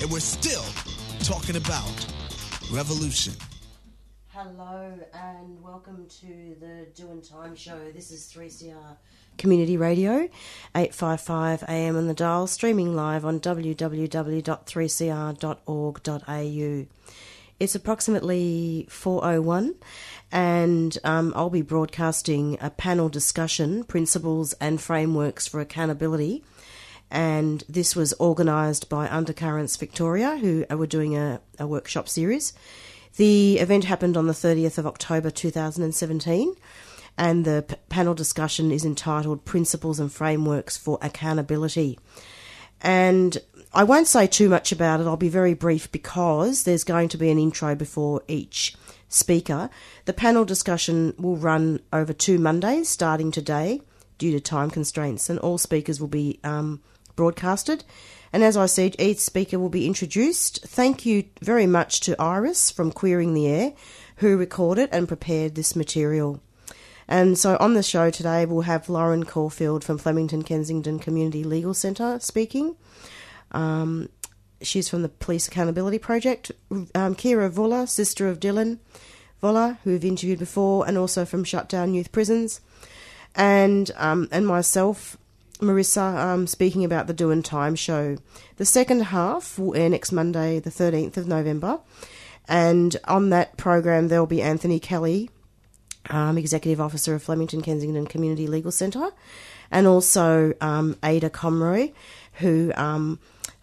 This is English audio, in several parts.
and we're still talking about revolution. Hello and welcome to the Doing Time show. This is 3CR Community Radio, 855 AM on the dial, streaming live on www.3cr.org.au. It's approximately 4:01 and um, I'll be broadcasting a panel discussion, principles and frameworks for accountability. And this was organised by Undercurrents Victoria, who were doing a, a workshop series. The event happened on the 30th of October 2017, and the p- panel discussion is entitled Principles and Frameworks for Accountability. And I won't say too much about it, I'll be very brief because there's going to be an intro before each speaker. The panel discussion will run over two Mondays starting today due to time constraints, and all speakers will be um, broadcasted. And as I said, each speaker will be introduced. Thank you very much to Iris from Queering the Air, who recorded and prepared this material. And so on the show today, we'll have Lauren Caulfield from Flemington Kensington Community Legal Centre speaking. Um, she's from the Police Accountability Project. Um, Kira Voller, sister of Dylan Voller, who we've interviewed before, and also from Shutdown Youth Prisons. And um, and myself, Marissa, um, speaking about the Doing Time show. The second half will air next Monday, the 13th of November. And on that program, there'll be Anthony Kelly, um, Executive Officer of Flemington Kensington Community Legal Centre, and also um, Ada Comroy, who um,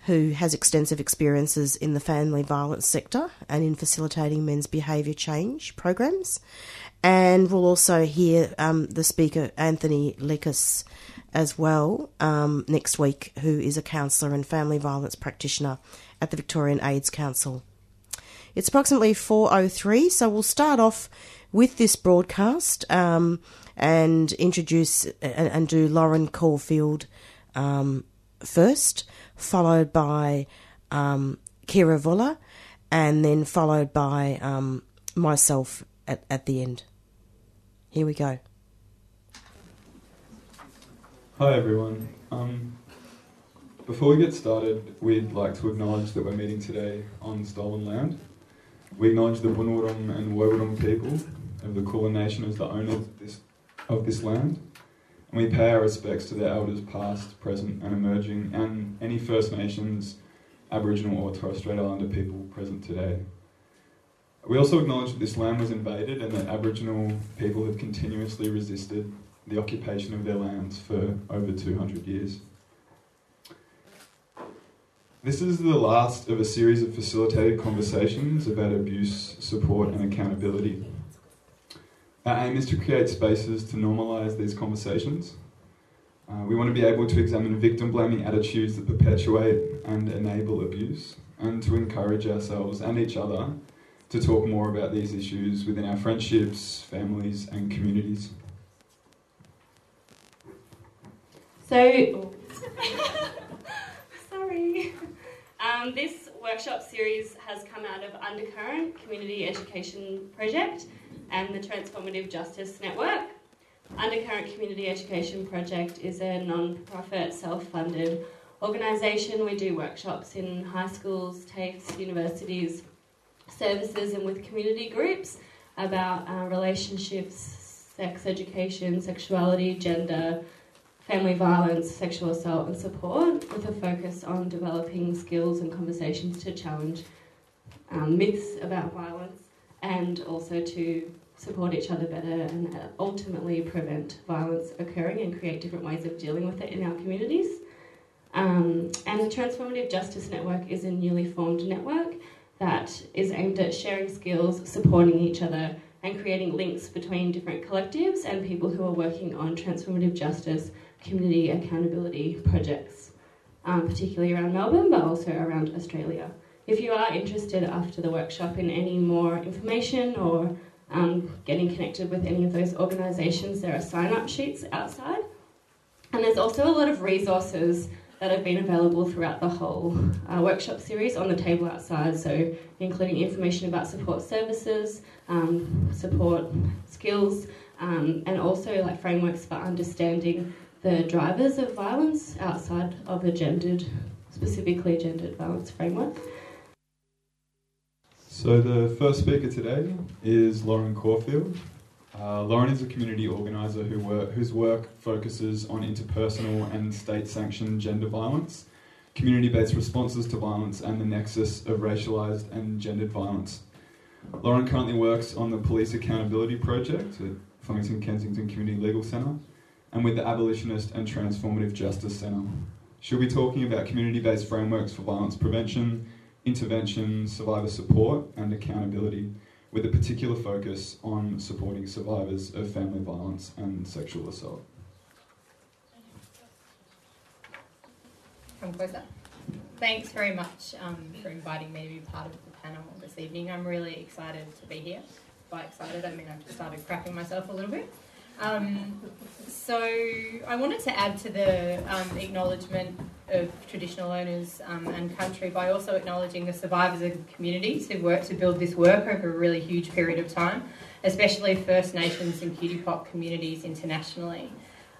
who has extensive experiences in the family violence sector and in facilitating men's behaviour change programs. And we'll also hear um, the speaker Anthony Likas as well um, next week, who is a counsellor and family violence practitioner at the Victorian AIDS Council. It's approximately 4.03, so we'll start off with this broadcast um, and introduce and, and, do Lauren Caulfield um, first, followed by um, Kira Voller, and then followed by um, myself at, at the end. Here we go. Hi everyone. Um, before we get started, we'd like to acknowledge that we're meeting today on stolen land. We acknowledge the Bunurong and Woiwurrung people of the Kulin Nation as the owners of this, of this land, and we pay our respects to their elders past, present, and emerging, and any First Nations, Aboriginal or Torres Strait Islander people present today. We also acknowledge that this land was invaded and that Aboriginal people have continuously resisted the occupation of their lands for over 200 years. This is the last of a series of facilitated conversations about abuse, support, and accountability. Our aim is to create spaces to normalise these conversations. Uh, we want to be able to examine victim blaming attitudes that perpetuate and enable abuse, and to encourage ourselves and each other to talk more about these issues within our friendships, families, and communities. So, sorry. Um, this workshop series has come out of Undercurrent Community Education Project and the Transformative Justice Network. Undercurrent Community Education Project is a non profit, self funded organisation. We do workshops in high schools, TAFEs, universities, services, and with community groups about uh, relationships, sex education, sexuality, gender, family violence, sexual assault, and support, with a focus on developing skills and conversations to challenge um, myths about violence and also to support each other better and uh, ultimately prevent violence occurring and create different ways of dealing with it in our communities. Um, and the Transformative Justice Network is a newly formed network that is aimed at sharing skills, supporting each other, and creating links between different collectives and people who are working on transformative justice, community accountability projects, um, particularly around Melbourne, but also around Australia. If you are interested after the workshop in any more information or um, getting connected with any of those organisations, there are sign up sheets outside. And there's also a lot of resources that have been available throughout the whole uh, workshop series on the table outside, so including information about support services, um, support skills, um, and also like frameworks for understanding the drivers of violence outside of a gendered, specifically gendered violence framework. So the first speaker today is Lauren Caulfield. Uh, Lauren is a community organiser who work, whose work focuses on interpersonal and state sanctioned gender violence, community based responses to violence, and the nexus of racialised and gendered violence. Lauren currently works on the Police Accountability Project at Flemington Kensington Community Legal Centre and with the Abolitionist and Transformative Justice Centre. She'll be talking about community based frameworks for violence prevention, intervention, survivor support, and accountability with a particular focus on supporting survivors of family violence and sexual assault. Come closer. Thanks very much um, for inviting me to be part of the panel this evening. I'm really excited to be here. By excited, I mean I've just started crapping myself a little bit. Um, so I wanted to add to the um, acknowledgement of traditional owners um, and country by also acknowledging the survivors of communities who worked to build this work over a really huge period of time, especially First Nations and QTPOC communities internationally.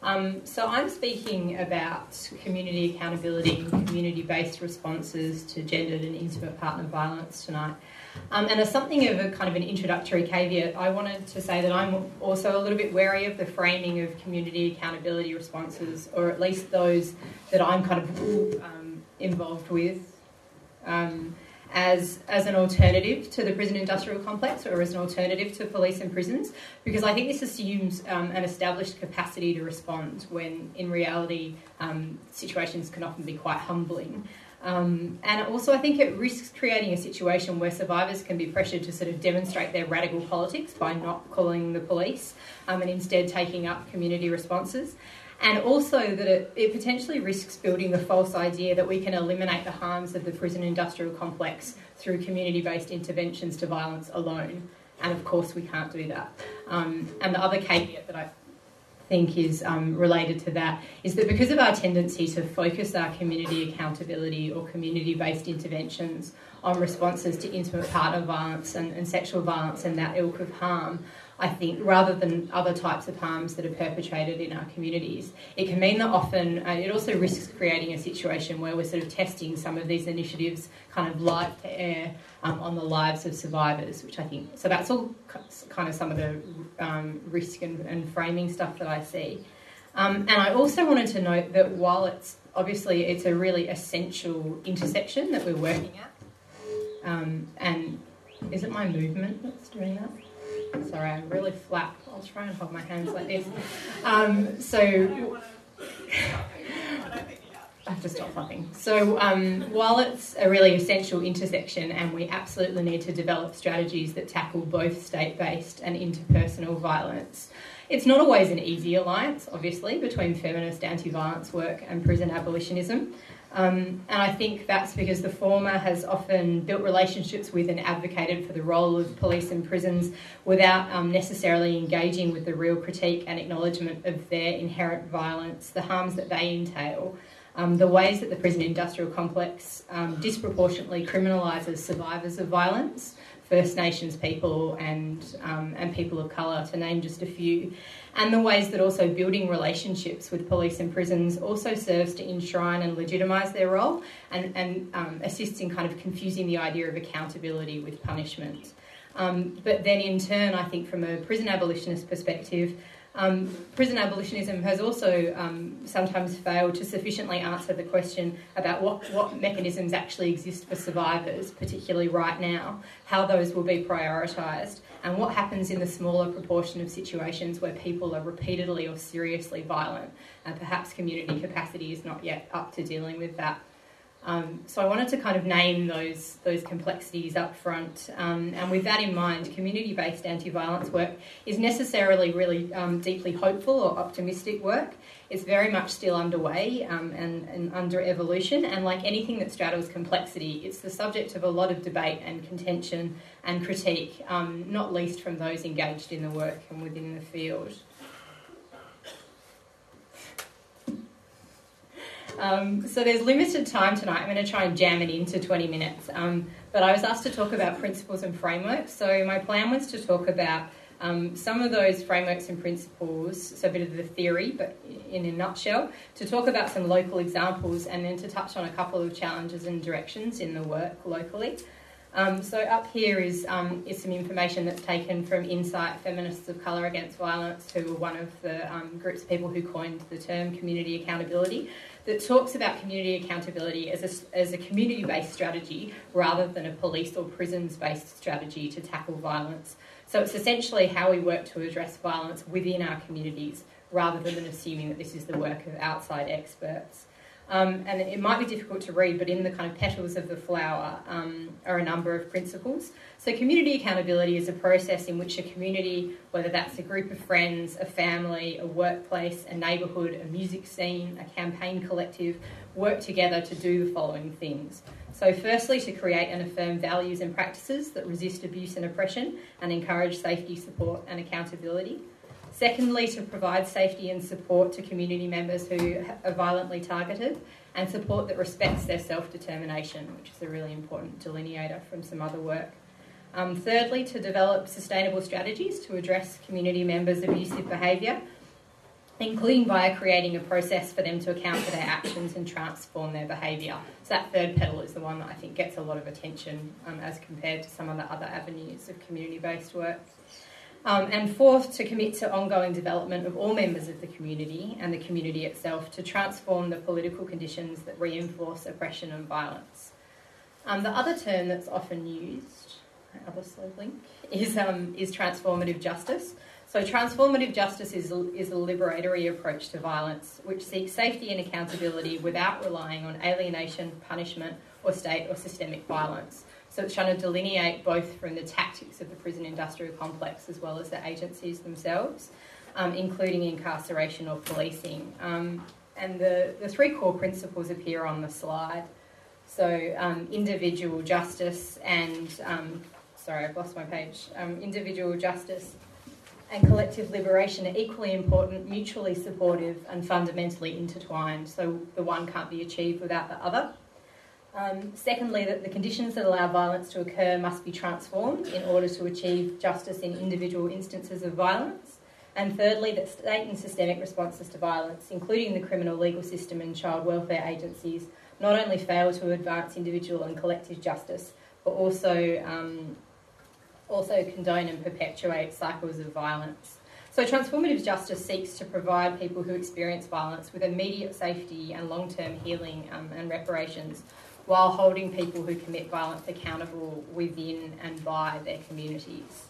Um, so I'm speaking about community accountability and community-based responses to gendered and intimate partner violence tonight. Um, and as something of a kind of an introductory caveat, I wanted to say that I'm also a little bit wary of the framing of community accountability responses, or at least those that I'm kind of um, involved with, um, as, as an alternative to the prison industrial complex or as an alternative to police and prisons, because I think this assumes um, an established capacity to respond when in reality um, situations can often be quite humbling. Um, and also, I think it risks creating a situation where survivors can be pressured to sort of demonstrate their radical politics by not calling the police um, and instead taking up community responses. And also, that it, it potentially risks building the false idea that we can eliminate the harms of the prison industrial complex through community based interventions to violence alone. And of course, we can't do that. Um, and the other caveat that I think is um, related to that is that because of our tendency to focus our community accountability or community based interventions on responses to intimate partner violence and, and sexual violence and that ilk of harm, I think, rather than other types of harms that are perpetrated in our communities. It can mean that often uh, it also risks creating a situation where we're sort of testing some of these initiatives kind of light to air um, on the lives of survivors, which I think, so that's all kind of some of the um, risk and, and, framing stuff that I see. Um, and I also wanted to note that while it's obviously it's a really essential intersection that we're working at, um, and is it my movement that's doing that? Sorry, I'm really flat. I'll try and hold my hands like this. Um, so. I have to stop flapping. So, um, while it's a really essential intersection, and we absolutely need to develop strategies that tackle both state based and interpersonal violence, it's not always an easy alliance, obviously, between feminist anti violence work and prison abolitionism. Um, and I think that's because the former has often built relationships with and advocated for the role of police and prisons without um, necessarily engaging with the real critique and acknowledgement of their inherent violence, the harms that they entail. Um, the ways that the prison industrial complex um, disproportionately criminalises survivors of violence, First Nations people and, um, and people of colour, to name just a few, and the ways that also building relationships with police and prisons also serves to enshrine and legitimise their role and, and um, assists in kind of confusing the idea of accountability with punishment. Um, but then, in turn, I think from a prison abolitionist perspective, Um, prison abolitionism has also um, sometimes failed to sufficiently answer the question about what, what mechanisms actually exist for survivors, particularly right now, how those will be prioritised, and what happens in the smaller proportion of situations where people are repeatedly or seriously violent, and perhaps community capacity is not yet up to dealing with that. Um, so I wanted to kind of name those those complexities up front, um, and with that in mind, community-based anti-violence work is necessarily really um, deeply hopeful or optimistic work. It's very much still underway um, and, and, under evolution, and like anything that straddles complexity, it's the subject of a lot of debate and contention and critique, um, not least from those engaged in the work and within the field. Um, so there's limited time tonight. I'm going to try and jam it into 20 minutes. Um, but I was asked to talk about principles and frameworks. So my plan was to talk about um, some of those frameworks and principles, so a bit of the theory, but in a nutshell, to talk about some local examples and then to touch on a couple of challenges and directions in the work locally. Um, so up here is um, is some information that's taken from INCITE Feminists of Colour Against Violence, who were one of the um, groups of people who coined the term community accountability that talks about community accountability as a, as a community based strategy rather than a police or prisons based strategy to tackle violence. So it's essentially how we work to address violence within our communities rather than assuming that this is the work of outside experts. Um, and it might be difficult to read, but in the kind of petals of the flower um, are a number of principles. So, community accountability is a process in which a community, whether that's a group of friends, a family, a workplace, a neighbourhood, a music scene, a campaign collective, work together to do the following things. So, firstly, to create and affirm values and practices that resist abuse and oppression and encourage safety, support, and accountability. Secondly, to provide safety and support to community members who are violently targeted and support that respects their self determination, which is a really important delineator from some other work. Um, thirdly, to develop sustainable strategies to address community members' abusive behaviour, including via creating a process for them to account for their actions and transform their behaviour. So, that third petal is the one that I think gets a lot of attention um, as compared to some of the other avenues of community based work. Um, and fourth, to commit to ongoing development of all members of the community and the community itself to transform the political conditions that reinforce oppression and violence. Um, the other term that's often used, other slide link, is, um, is transformative justice. So, transformative justice is is a liberatory approach to violence which seeks safety and accountability without relying on alienation, punishment, or state or systemic violence. So it's trying to delineate both from the tactics of the prison industrial complex as well as the agencies themselves, um, including incarceration or policing. Um, and the, the three core principles appear on the slide. So um, individual justice and, um, sorry, I've lost my page, um, individual justice and collective liberation are equally important, mutually supportive, and fundamentally intertwined. So the one can't be achieved without the other. Um, secondly, that the conditions that allow violence to occur must be transformed in order to achieve justice in individual instances of violence. And thirdly, that state and systemic responses to violence, including the criminal legal system and child welfare agencies, not only fail to advance individual and collective justice, but also um, also condone and perpetuate cycles of violence. So, transformative justice seeks to provide people who experience violence with immediate safety and long term healing um, and reparations while holding people who commit violence accountable within and by their communities.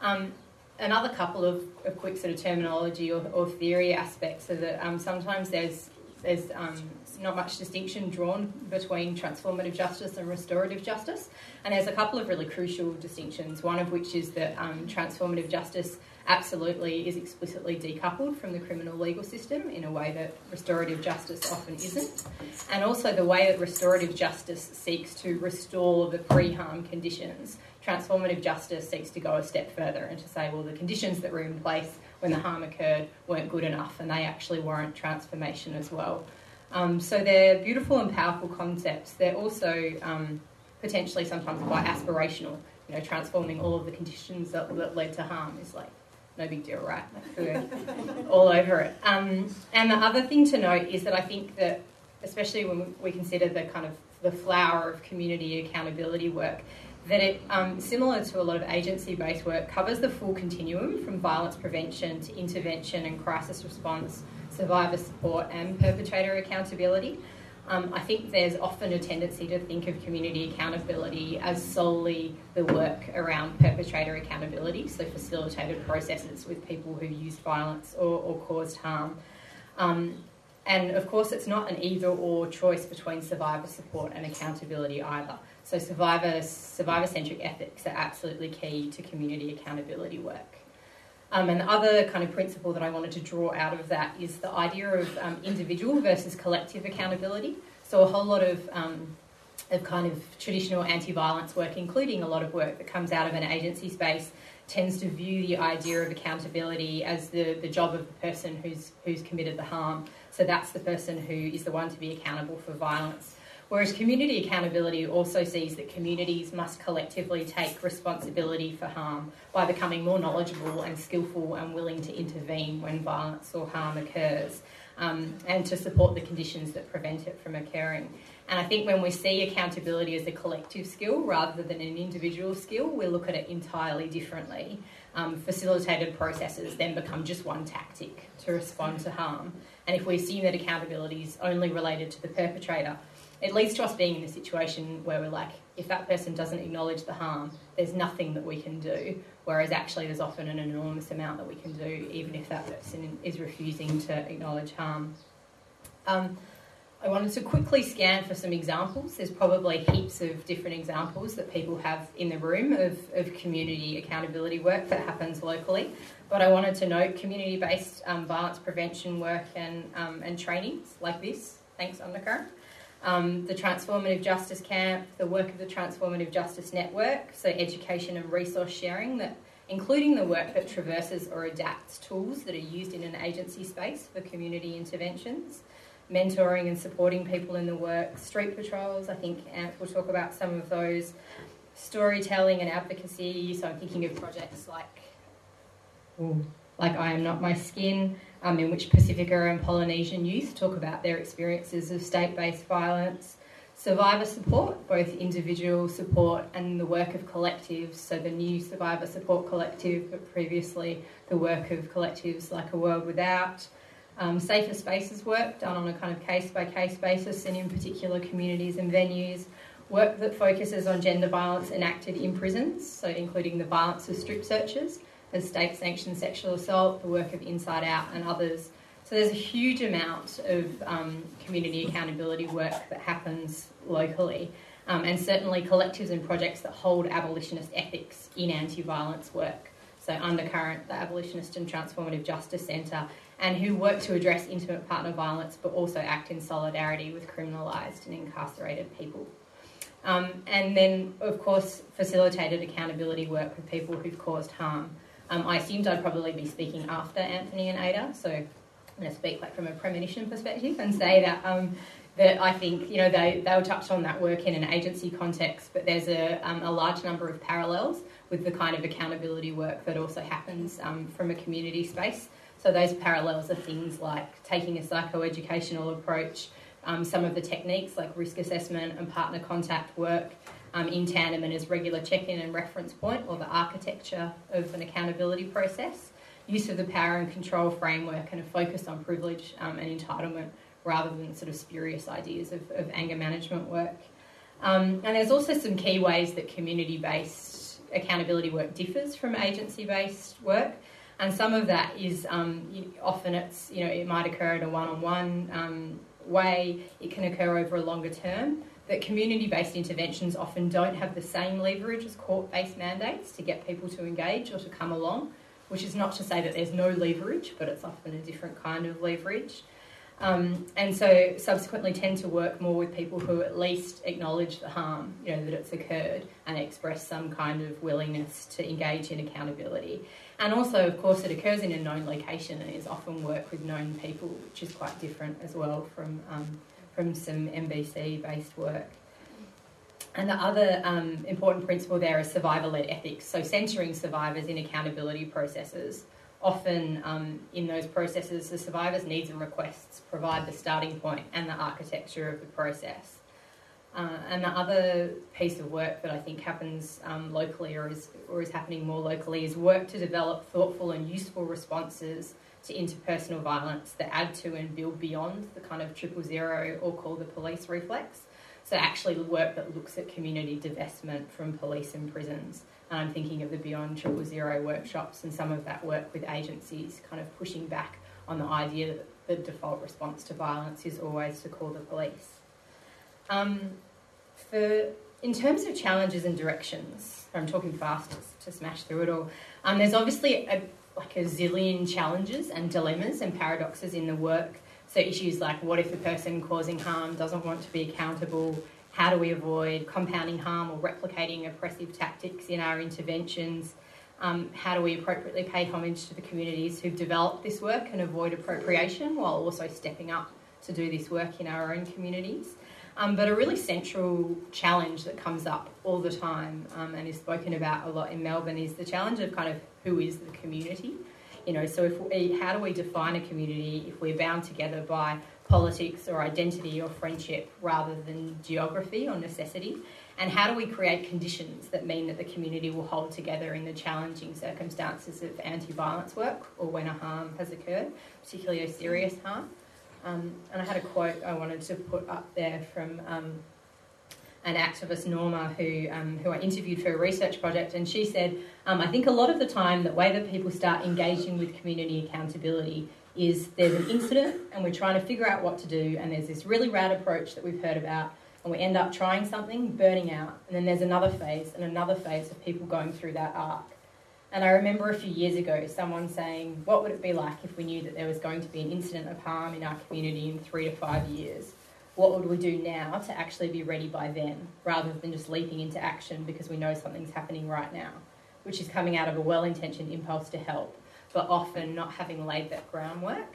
Um, another couple of, of, quick sort of terminology or, or theory aspects are that um, sometimes there's there's um, not much distinction drawn between transformative justice and restorative justice, and there's a couple of really crucial distinctions. One of which is that um, transformative justice absolutely is explicitly decoupled from the criminal legal system in a way that restorative justice often isn't. And also the way that restorative justice seeks to restore the pre harm conditions. Transformative justice seeks to go a step further and to say, well, the conditions that were in place when the harm occurred weren't good enough and they actually warrant transformation as well. Um, so they're beautiful and powerful concepts. They're also um, potentially sometimes quite aspirational. You know, transforming all of the conditions that, that led to harm is like no big deal, right? All over it. Um, and the other thing to note is that I think that, especially when we consider the kind of the flower of community accountability work, that it, um, similar to a lot of agency based work, covers the full continuum from violence prevention to intervention and crisis response, survivor support, and perpetrator accountability. Um, I think there's often a tendency to think of community accountability as solely the work around perpetrator accountability, so facilitated processes with people who used violence or, or caused harm. Um, and of course, it's not an either or choice between survivor support and accountability either. So, survivor survivor centric ethics are absolutely key to community accountability work. Um, and the other kind of principle that I wanted to draw out of that is the idea of um, individual versus collective accountability. So, a whole lot of, um, of kind of traditional anti violence work, including a lot of work that comes out of an agency space, tends to view the idea of accountability as the, the job of the person who's, who's committed the harm. So, that's the person who is the one to be accountable for violence. Whereas community accountability also sees that communities must collectively take responsibility for harm by becoming more knowledgeable and skillful and willing to intervene when violence or harm occurs um, and to support the conditions that prevent it from occurring. And I think when we see accountability as a collective skill rather than an individual skill, we look at it entirely differently. Um, facilitated processes then become just one tactic to respond to harm. And if we assume that accountability is only related to the perpetrator, it leads to us being in a situation where we're like, if that person doesn't acknowledge the harm, there's nothing that we can do. Whereas actually, there's often an enormous amount that we can do, even if that person is refusing to acknowledge harm. Um, I wanted to quickly scan for some examples. There's probably heaps of different examples that people have in the room of, of community accountability work that happens locally. But I wanted to note community based um, violence prevention work and, um, and trainings like this. Thanks, Undercurrent um, the Transformative Justice Camp, the work of the Transformative Justice Network, so education and resource sharing, that including the work that traverses or adapts tools that are used in an agency space for community interventions, mentoring and supporting people in the work, street patrols, I think Ant will talk about some of those, storytelling and advocacy, so I'm thinking of projects like, like I Am Not My Skin, um, in which Pacifica and Polynesian youth talk about their experiences of state based violence, survivor support, both individual support and the work of collectives, so the new Survivor Support Collective, but previously the work of collectives like A World Without. Um, safer spaces work done on a kind of case by case basis and in particular communities and venues. Work that focuses on gender violence enacted in prisons, so including the violence of strip searches as state sanctioned sexual assault, the work of Inside Out, and others. So there's a huge amount of um, community accountability work that happens locally, um, and certainly collectives and projects that hold abolitionist ethics in anti violence work. So, Undercurrent, the Abolitionist and Transformative Justice Centre, and who work to address intimate partner violence but also act in solidarity with criminalised and incarcerated people. Um, and then, of course, facilitated accountability work with people who've caused harm. Um, I assumed I'd probably be speaking after Anthony and Ada, so I'm going to speak like from a premonition perspective and say that um, that I think you know they they'll touch on that work in an agency context, but there's a um, a large number of parallels with the kind of accountability work that also happens um, from a community space. So those parallels are things like taking a psychoeducational approach, um, some of the techniques like risk assessment and partner contact work um, in tandem and as regular check-in and reference point or the architecture of an accountability process, use of the power and control framework and a focus on privilege um, and entitlement rather than sort of spurious ideas of, of anger management work. Um, and there's also some key ways that community-based accountability work differs from agency-based work. And some of that is um, often it's, you know, it might occur in a one-on-one um, way, it can occur over a longer term that community based interventions often don't have the same leverage as court based mandates to get people to engage or to come along, which is not to say that there's no leverage, but it's often a different kind of leverage. Um, and so subsequently tend to work more with people who at least acknowledge the harm, you know, that it's occurred and express some kind of willingness to engage in accountability. And also, of course, it occurs in a known location and is often work with known people, which is quite different as well from um, from some MBC based work. And the other um, important principle there is survivor led ethics, so centering survivors in accountability processes. Often um, in those processes, the survivors' needs and requests provide the starting point and the architecture of the process. Uh, and the other piece of work that I think happens um, locally or is, or is happening more locally is work to develop thoughtful and useful responses to interpersonal violence that add to and build beyond the kind of triple zero or call the police reflex. So, actually, work that looks at community divestment from police and prisons. And I'm thinking of the Beyond Triple Zero workshops and some of that work with agencies kind of pushing back on the idea that the default response to violence is always to call the police. Um, for in terms of challenges and directions, I'm talking fast to, smash through it all. Um, there's obviously a, like a zillion challenges and dilemmas and paradoxes in the work. So issues like what if the person causing harm doesn't want to be accountable? How do we avoid compounding harm or replicating oppressive tactics in our interventions? Um, how do we appropriately pay homage to the communities who've developed this work and avoid appropriation while also stepping up to do this work in our own communities? Um, but a really central challenge that comes up all the time um, and is spoken about a lot in Melbourne is the challenge of kind of who is the community. You know, so if we, how do we define a community if we're bound together by politics or identity or friendship rather than geography or necessity? And how do we create conditions that mean that the community will hold together in the challenging circumstances of anti violence work or when a harm has occurred, particularly a serious harm? Um, and I had a quote I wanted to put up there from um, an activist, Norma, who, um, who I interviewed for a research project, and she said, um, I think a lot of the time, the way that people start engaging with community accountability is there's an incident and we're trying to figure out what to do, and there's this really rad approach that we've heard about, and we end up trying something, burning out, and then there's another phase and another phase of people going through that arc. And I remember a few years ago someone saying, What would it be like if we knew that there was going to be an incident of harm in our community in three to five years? What would we do now to actually be ready by then, rather than just leaping into action because we know something's happening right now, which is coming out of a well intentioned impulse to help, but often not having laid that groundwork?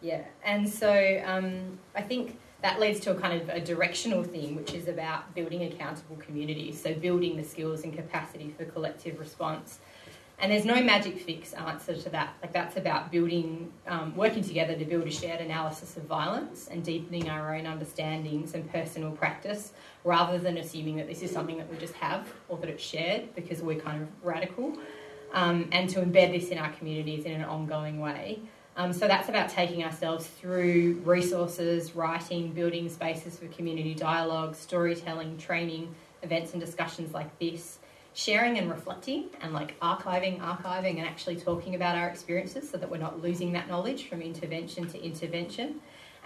Yeah, and so um, I think that leads to a kind of a directional thing, which is about building accountable communities. So, building the skills and capacity for collective response. And there's no magic fix answer to that. Like, that's about building, um, working together to build a shared analysis of violence and deepening our own understandings and personal practice rather than assuming that this is something that we just have or that it's shared because we're kind of radical. Um, and to embed this in our communities in an ongoing way. Um, so that's about taking ourselves through resources, writing, building spaces for community dialogue, storytelling, training, events and discussions like this, sharing and reflecting, and like archiving, archiving, and actually talking about our experiences so that we're not losing that knowledge from intervention to intervention,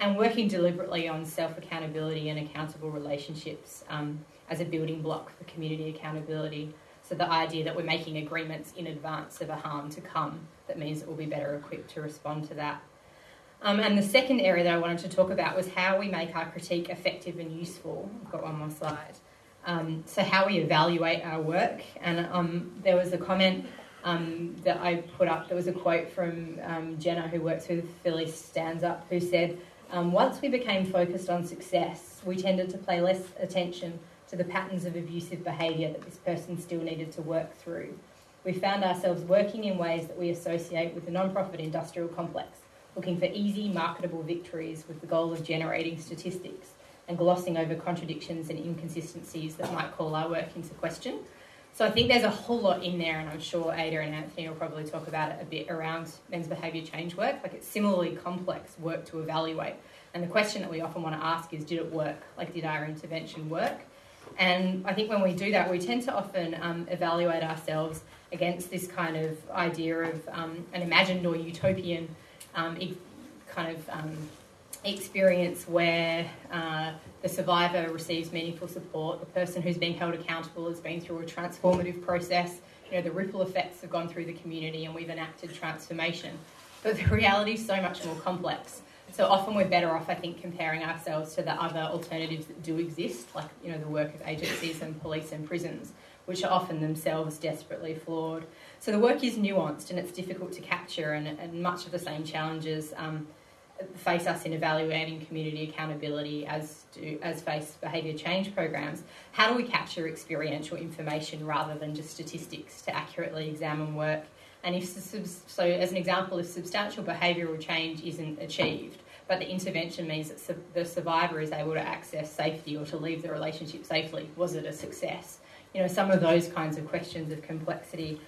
and working deliberately on self accountability and accountable relationships um, as a building block for community accountability. So the idea that we're making agreements in advance of a harm to come that means that we'll be better equipped to respond to that. Um, and the second area that I wanted to talk about was how we make our critique effective and useful. I've got one more slide. Um, so, how we evaluate our work. And um, there was a comment um, that I put up, there was a quote from um, Jenna, who works with Philly Stands Up, who said, um, Once we became focused on success, we tended to pay less attention to the patterns of abusive behaviour that this person still needed to work through we found ourselves working in ways that we associate with the non-profit industrial complex, looking for easy, marketable victories with the goal of generating statistics and glossing over contradictions and inconsistencies that might call our work into question. So I think there's a whole lot in there, and I'm sure Ada and Anthony will probably talk about it a bit around men's behaviour change work. Like it's similarly complex work to evaluate. And the question that we often want to ask is, did it work? Like, did our intervention work? And I think when we do that, we tend to often um, evaluate ourselves against this kind of idea of um, an imagined or utopian um, kind of um, experience where uh, the survivor receives meaningful support, the person who's being held accountable has been through a transformative process, you know, the ripple effects have gone through the community and we've enacted transformation. But the reality is so much more complex. So often we're better off, I think, comparing ourselves to the other alternatives that do exist, like you know the work of agencies and police and prisons, which are often themselves desperately flawed. So the work is nuanced and it's difficult to capture, and, and much of the same challenges um, face us in evaluating community accountability as do as face behaviour change programs. How do we capture experiential information rather than just statistics to accurately examine work? And if so, as an example, if substantial behavioural change isn't achieved, but the intervention means that the survivor is able to access safety or to leave the relationship safely. Was it a success? You know, some of those kinds of questions of complexity.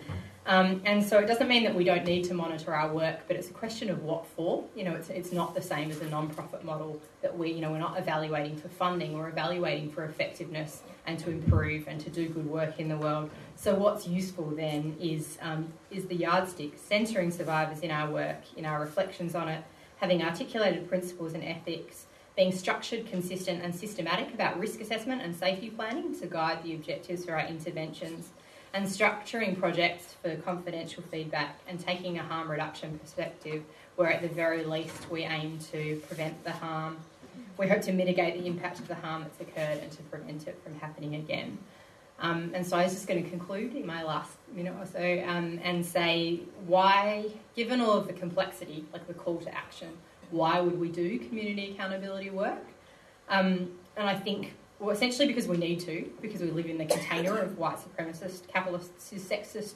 Um, and so it doesn't mean that we don't need to monitor our work, but it's a question of what for. You know, it's, it's not the same as a non-profit model that we, you know, we're not evaluating for funding, we're evaluating for effectiveness and to improve and to do good work in the world. So what's useful then is, um, is the yardstick, centering survivors in our work, in our reflections on it, having articulated principles and ethics, being structured, consistent and systematic about risk assessment and safety planning to guide the objectives for our interventions, and structuring projects for confidential feedback and taking a harm reduction perspective where at the very least we aim to prevent the harm. We hope to mitigate the impact of the harm that's occurred and to prevent it from happening again. Um, and so I was just going to conclude in my last minute or so um, and say why, given all of the complexity, like the call to action, why would we do community accountability work? Um, and I think, well, essentially because we need to, because we live in the container of white supremacist, capitalist, sexist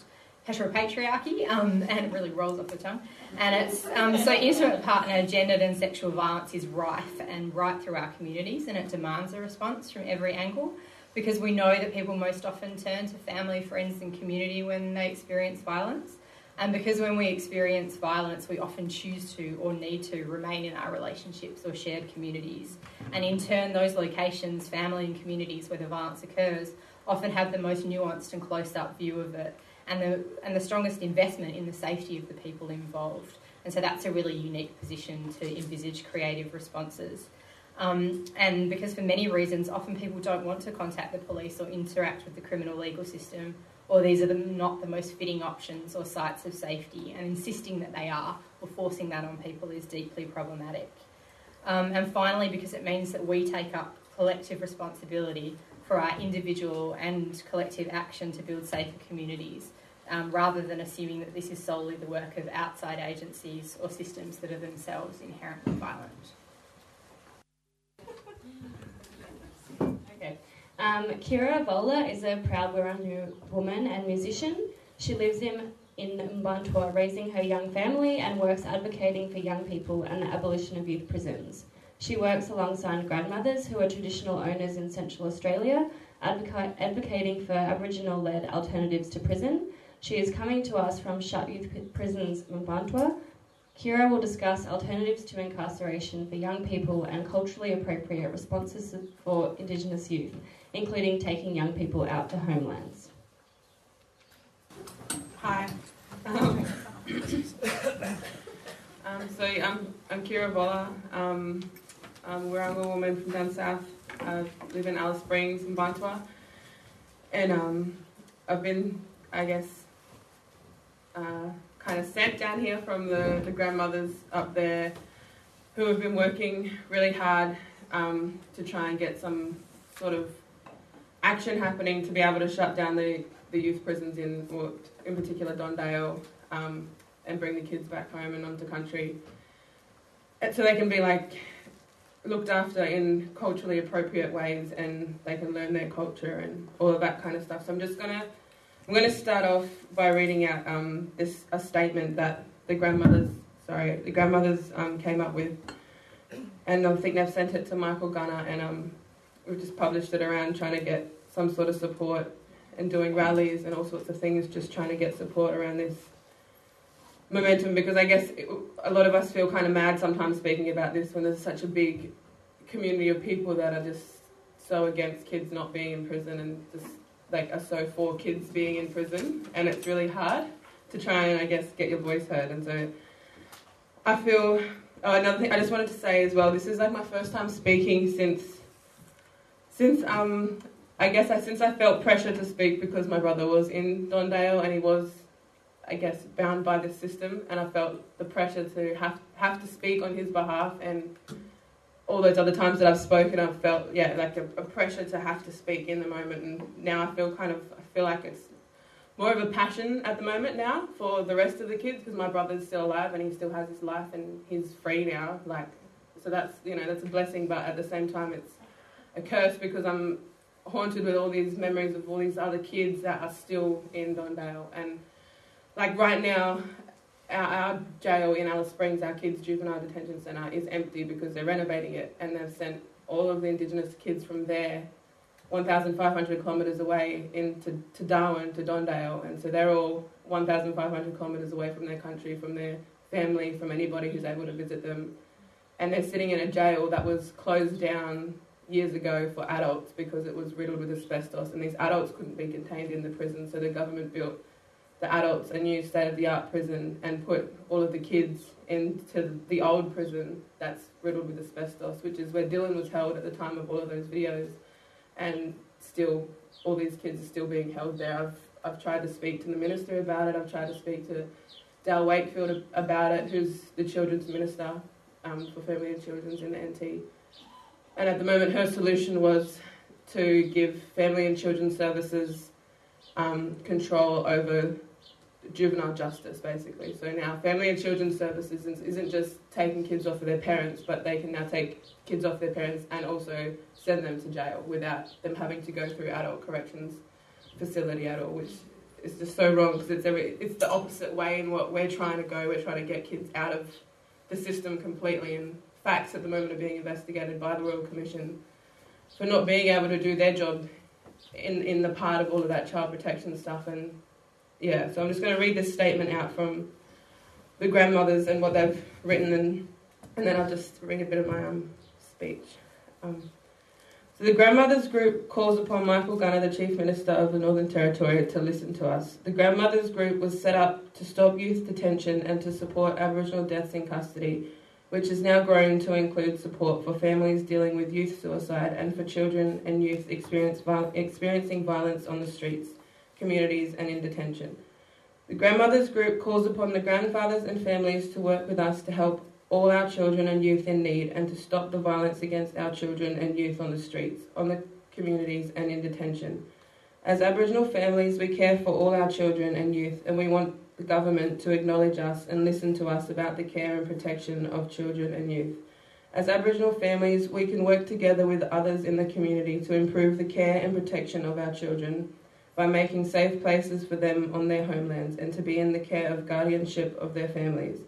heteropatriarchy, um, and it really rolls off the tongue. And it's um, so intimate partner, gendered and sexual violence is rife and right through our communities, and it demands a response from every angle because we know that people most often turn to family, friends, and community when they experience violence. And because when we experience violence, we often choose to or need to remain in our relationships or shared communities. And in turn, those locations, family and communities where the violence occurs, often have the most nuanced and close up view of it and the, and the strongest investment in the safety of the people involved. And so that's a really unique position to envisage creative responses. Um, and because for many reasons, often people don't want to contact the police or interact with the criminal legal system, or these are the, not the most fitting options or sites of safety, and insisting that they are or forcing that on people is deeply problematic. Um, and finally, because it means that we take up collective responsibility for our individual and collective action to build safer communities, um, rather than assuming that this is solely the work of outside agencies or systems that are themselves inherently violent. Okay. Um, Kira Voller is a proud Wirangu woman and musician. She lives in in Mbantua, raising her young family and works advocating for young people and the abolition of youth prisons. She works alongside grandmothers who are traditional owners in Central Australia, advoca- advocating for Aboriginal led alternatives to prison. She is coming to us from Shut Youth Prisons Mbantua. Kira will discuss alternatives to incarceration for young people and culturally appropriate responses for Indigenous youth, including taking young people out to homelands. Hi. Um, um, so I'm, I'm Kira Voller. Um, I'm a Wirangu woman from down south. I live in Alice Springs in Mbantua. And um, I've been, I guess, uh, kind of sent down here from the, the grandmothers up there who have been working really hard um, to try and get some sort of action happening to be able to shut down the, the youth prisons in, well, in particular Don Dale, um, and bring the kids back home and onto country, and so they can be like looked after in culturally appropriate ways, and they can learn their culture and all of that kind of stuff. So I'm just gonna I'm gonna start off by reading out um, this a statement that the grandmothers sorry the grandmothers um, came up with, and I think they've sent it to Michael Gunner, and we've just published it around trying to get some sort of support and doing rallies and all sorts of things, just trying to get support around this momentum because I guess it, a lot of us feel kind of mad sometimes speaking about this when there's such a big community of people that are just so against kids not being in prison and just like are so for kids being in prison and it's really hard to try and I guess get your voice heard. And so I feel oh, another thing I just wanted to say as well this is like my first time speaking since since um I guess I, since I felt pressure to speak because my brother was in Don Dale and he was, I guess, bound by the system, and I felt the pressure to have have to speak on his behalf. And all those other times that I've spoken, I've felt yeah like a, a pressure to have to speak in the moment. And now I feel kind of I feel like it's more of a passion at the moment now for the rest of the kids because my brother's still alive and he still has his life and he's free now. Like so that's you know that's a blessing, but at the same time it's a curse because I'm haunted with all these memories of all these other kids that are still in Don Dale. And like right now, our, our jail in Alice Springs, our kids' juvenile detention centre, is empty because they're renovating it, and they've sent all of the Indigenous kids from there, 1,500 kilometres away, into to Darwin, to Don Dale, and so they're all 1,500 kilometres away from their country, from their family, from anybody who's able to visit them, and they're sitting in a jail that was closed down years ago for adults because it was riddled with asbestos, and these adults couldn't be contained in the prison, so the government built the adults a new state of the art prison and put all of the kids into the old prison that's riddled with asbestos, which is where Dylan was held at the time of all of those videos, and still all these kids are still being held there. I've I've tried to speak to the minister about it. I've tried to speak to Dale Wakefield about it, who's the children's minister um, for family and children's in the NT. And at the moment, her solution was to give family and children's services um, control over juvenile justice, basically. So now, family and children's services isn't just taking kids off of their parents, but they can now take kids off their parents and also send them to jail without them having to go through adult corrections facility at all, which is just so wrong because it's every, it's the opposite way in what we're trying to go. We're trying to get kids out of the system completely, and FACS at the moment are being investigated by the Royal Commission for not being able to do their job in, in the part of all of that child protection stuff. And yeah, so I'm just going to read this statement out from the grandmothers and what they've written, and, and then I'll just read a bit of my um, speech. Um, so the grandmothers group calls upon Michael Gunner, the Chief Minister of the Northern Territory, to listen to us. The grandmothers group was set up to stop youth detention and to support Aboriginal deaths in custody which has now grown to include support for families dealing with youth suicide and for children and youth experiencing violence on the streets, communities, and in detention. The Grandmothers Group calls upon the grandfathers and families to work with us to help all our children and youth in need and to stop the violence against our children and youth on the streets, on the communities, and in detention. As Aboriginal families, we care for all our children and youth, and we want government to acknowledge us and listen to us about the care and protection of children and youth. As Aboriginal families, we can work together with others in the community to improve the care and protection of our children by making safe places for them on their homelands and to be in the care of guardianship of their families.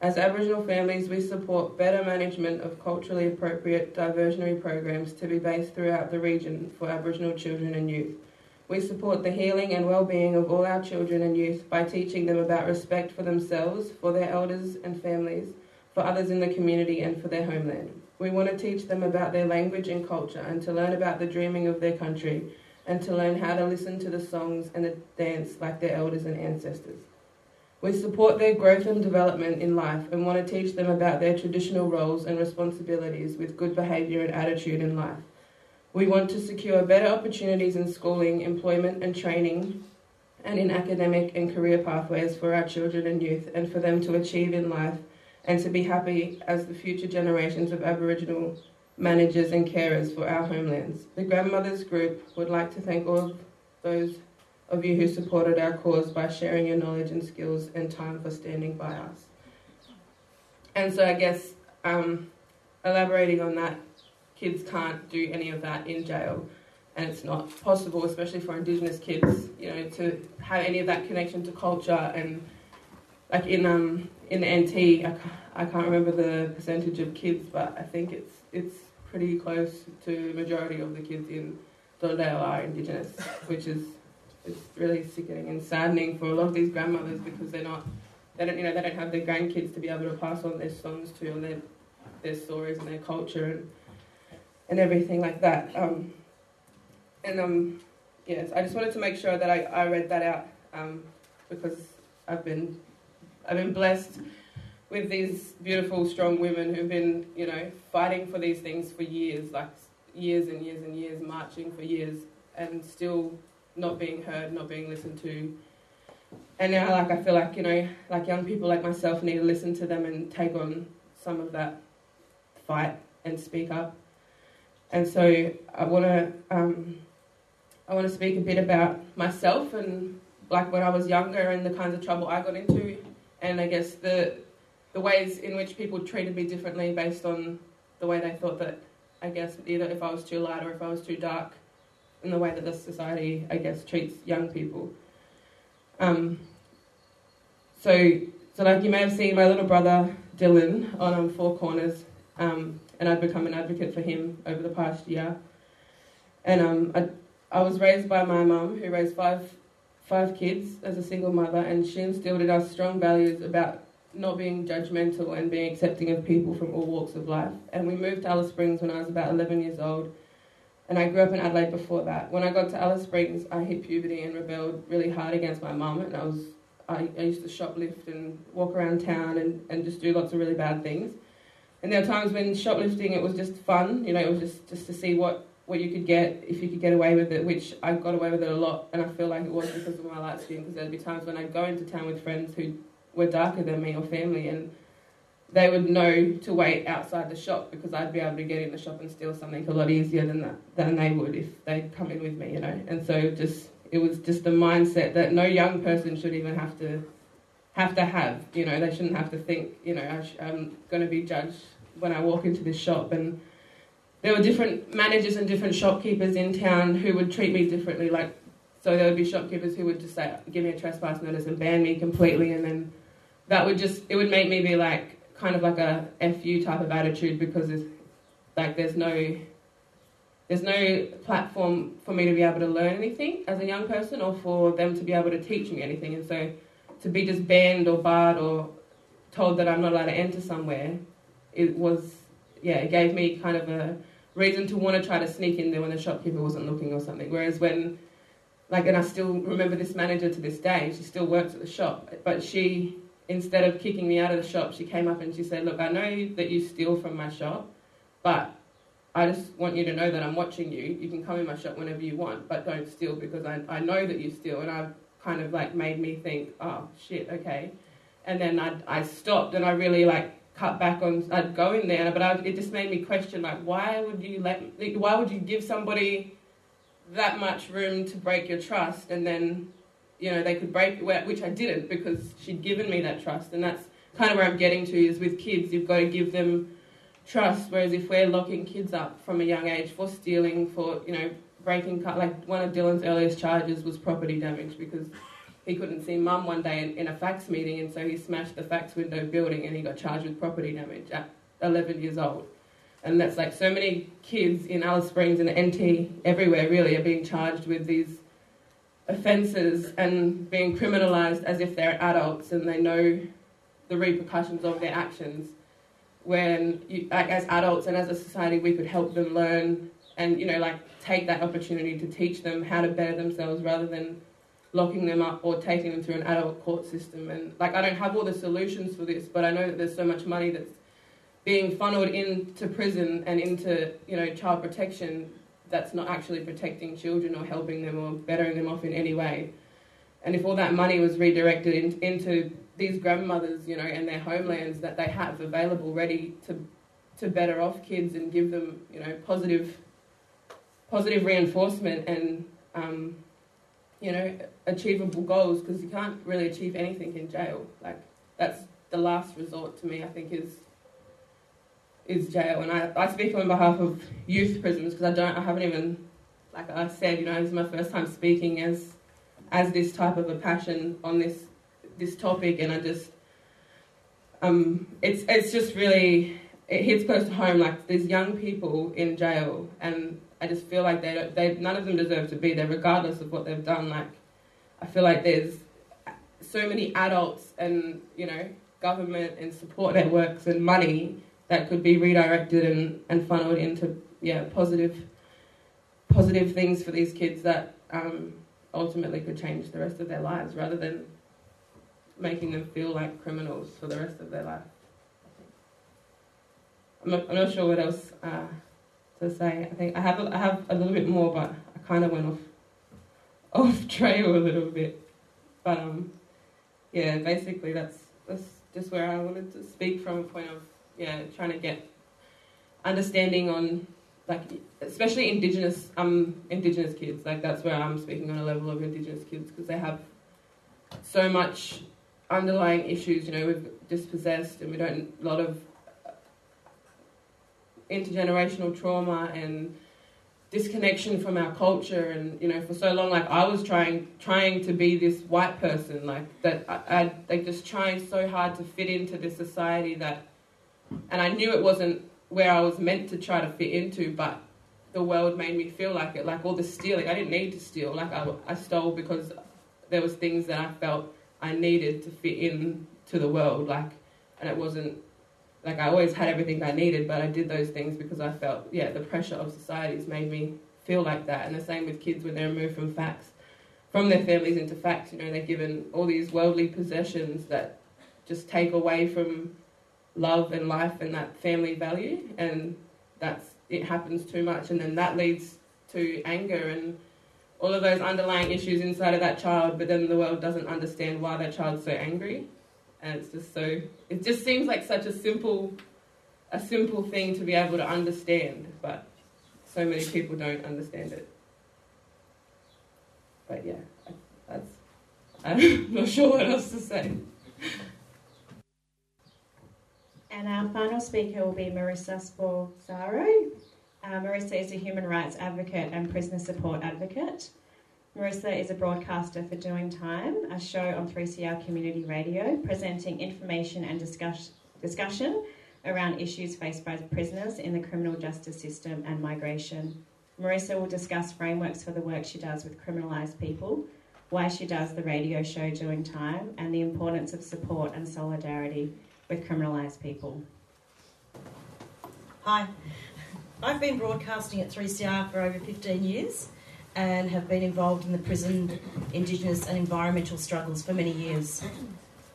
As Aboriginal families, we support better management of culturally appropriate diversionary programs to be based throughout the region for Aboriginal children and youth. We support the healing and well-being of all our children and youth by teaching them about respect for themselves, for their elders and families, for others in the community and for their homeland. We want to teach them about their language and culture and to learn about the dreaming of their country and to learn how to listen to the songs and the dance like their elders and ancestors. We support their growth and development in life and want to teach them about their traditional roles and responsibilities with good behaviour and attitude in life. We want to secure better opportunities in schooling, employment, and training, and in academic and career pathways for our children and youth, and for them to achieve in life and to be happy as the future generations of Aboriginal managers and carers for our homelands. The Grandmothers Group would like to thank all of those of you who supported our cause by sharing your knowledge and skills and time for standing by us. And so, I guess, um, elaborating on that, kids can't do any of that in jail. And it's not possible, especially for Indigenous kids, you know, to have any of that connection to culture. And like in um in the NT, I I can't remember the percentage of kids, but I think it's it's pretty close to the majority of the kids in Don Dale are Indigenous, which is it's really sickening and saddening for a lot of these grandmothers because they're not they don't you know they don't have their grandkids to be able to pass on their songs to and their their stories and their culture and and everything like that. Um, and um, yes, I just wanted to make sure that I, I read that out um, because I've been I've been blessed with these beautiful, strong women who've been, you know, fighting for these things for years, like years and years and years, marching for years, and still not being heard, not being listened to. And now, like, I feel like, you know, like young people like myself need to listen to them and take on some of that fight and speak up. And so I want to um, I want to speak a bit about myself and like when I was younger and the kinds of trouble I got into, and I guess the the ways in which people treated me differently based on the way they thought that I guess either if I was too light or if I was too dark, in the way that the society I guess treats young people. Um, so so like you may have seen my little brother Dylan on um, Four Corners, um, and I've become an advocate for him over the past year. And um, I, I was raised by my mum, who raised five five kids as a single mother, and she instilled in us strong values about not being judgmental and being accepting of people from all walks of life. And we moved to Alice Springs when I was about 11 years old, and I grew up in Adelaide before that. When I got to Alice Springs, I hit puberty and rebelled really hard against my mum, and I was I, I used to shoplift and walk around town and, and just do lots of really bad things. And there were times when shoplifting it was just fun, you know, it was just, just to see what, what you could get if you could get away with it, which I got away with it a lot, and I feel like it was because of my light skin. Because there'd be times when I'd go into town with friends who were darker than me or family, and they would know to wait outside the shop because I'd be able to get in the shop and steal something a lot easier than that than they would if they'd come in with me, you know. And so just it was just a mindset that no young person should even have to have to have. You know, they shouldn't have to think. You know, I'm going to be judged when I walk into this shop and. There were different managers and different shopkeepers in town who would treat me differently. Like, so there would be shopkeepers who would just say, "Give me a trespass notice" and ban me completely, and then that would just it would make me be like kind of like a fu type of attitude because it's like there's no there's no platform for me to be able to learn anything as a young person or for them to be able to teach me anything and so to be just banned or barred or told that I'm not allowed to enter somewhere it was yeah it gave me kind of a reason to want to try to sneak in there when the shopkeeper wasn't looking or something whereas when like and I still remember this manager to this day she still works at the shop but she instead of kicking me out of the shop, she came up and she said, Look, I know that you steal from my shop, but I just want you to know that I'm watching you. You can come in my shop whenever you want, but don't steal because I, I know that you steal. And I've kind of like made me think, oh shit, okay. And then I, I stopped and I really like cut back on, I'd go in there, but I, it just made me question like, why would you let, why would you give somebody that much room to break your trust and then you know, they could break, which I didn't because she'd given me that trust. And that's kind of where I'm getting to is with kids, you've got to give them trust. Whereas if we're locking kids up from a young age for stealing, for, you know, breaking, like one of Dylan's earliest charges was property damage because he couldn't see mum one day in, in a FACS meeting and so he smashed the FACS window building and he got charged with property damage at 11 years old. And that's like so many kids in Alice Springs and NT everywhere really are being charged with these offences and being criminalised as if they're adults and they know the repercussions of their actions. When, you, like, as adults and as a society, we could help them learn and, you know, like, take that opportunity to teach them how to better themselves rather than locking them up or taking them through an adult court system. And, like, I don't have all the solutions for this, but I know that there's so much money that's being funneled into prison and into, you know, child protection that's not actually protecting children or helping them or bettering them off in any way. And if all that money was redirected in, into these grandmothers, you know, and their homelands that they have available, ready to to better off kids and give them, you know, positive positive reinforcement and um, you know achievable goals because you can't really achieve anything in jail. Like that's the last resort to me. I think is is jail, and I, I speak on behalf of youth prisons because I don't, I haven't even, like I said, you know, this is my first time speaking as, as this type of a passion on this, this topic, and I just, um, it's it's just really, it hits close to home. Like there's young people in jail, and I just feel like they, they, none of them deserve to be there, regardless of what they've done. Like, I feel like there's so many adults and you know government and support networks and money that could be redirected and, and funneled into yeah positive positive things for these kids that um, ultimately could change the rest of their lives rather than making them feel like criminals for the rest of their life. I'm not, I'm not sure what else uh, to say. I think I have a, I have a little bit more, but I kind of went off off trail a little bit. But um, yeah, basically that's that's just where I wanted to speak from a point of yeah, trying to get understanding on like especially indigenous um indigenous kids like that's where I'm speaking on a level of indigenous kids because they have so much underlying issues you know we've dispossessed and we don't a lot of intergenerational trauma and disconnection from our culture. And you know for so long like i was trying trying to be this white person like that i, I like just trying so hard to fit into this society that and i knew it wasn't where i was meant to try to fit into but the world made me feel like it like all the stealing i didn't need to steal. Like i, I stole because there was things that i felt i needed to fit in to the world like and it wasn't like I always had everything I needed, but I did those things because I felt, yeah, the pressure of society's made me feel like that. And the same with kids when they're removed from FACS, from their families into FACS. You know, they're given all these worldly possessions that just take away from love and life and that family value, and that's it happens too much, and then that leads to anger and all of those underlying issues inside of that child. But then the world doesn't understand why that child's so angry and it's just so it just seems like such a simple a simple thing to be able to understand but so many people don't understand it. But yeah that's i'm not sure what else to say. And our final speaker will be marissa sporzaro. Uh, marissa is a human rights advocate and prisoner support advocate Marissa is a broadcaster for Doing Time, a show on 3CR Community Radio, presenting information and discuss- discussion around issues faced by prisoners in the criminal justice system and migration. Marissa will discuss frameworks for the work she does with criminalised people, why she does the radio show Doing Time, and the importance of support and solidarity with criminalised people. Hi, I've been broadcasting at 3CR for over 15 years and have been involved in the prison, Indigenous, and environmental struggles for many years.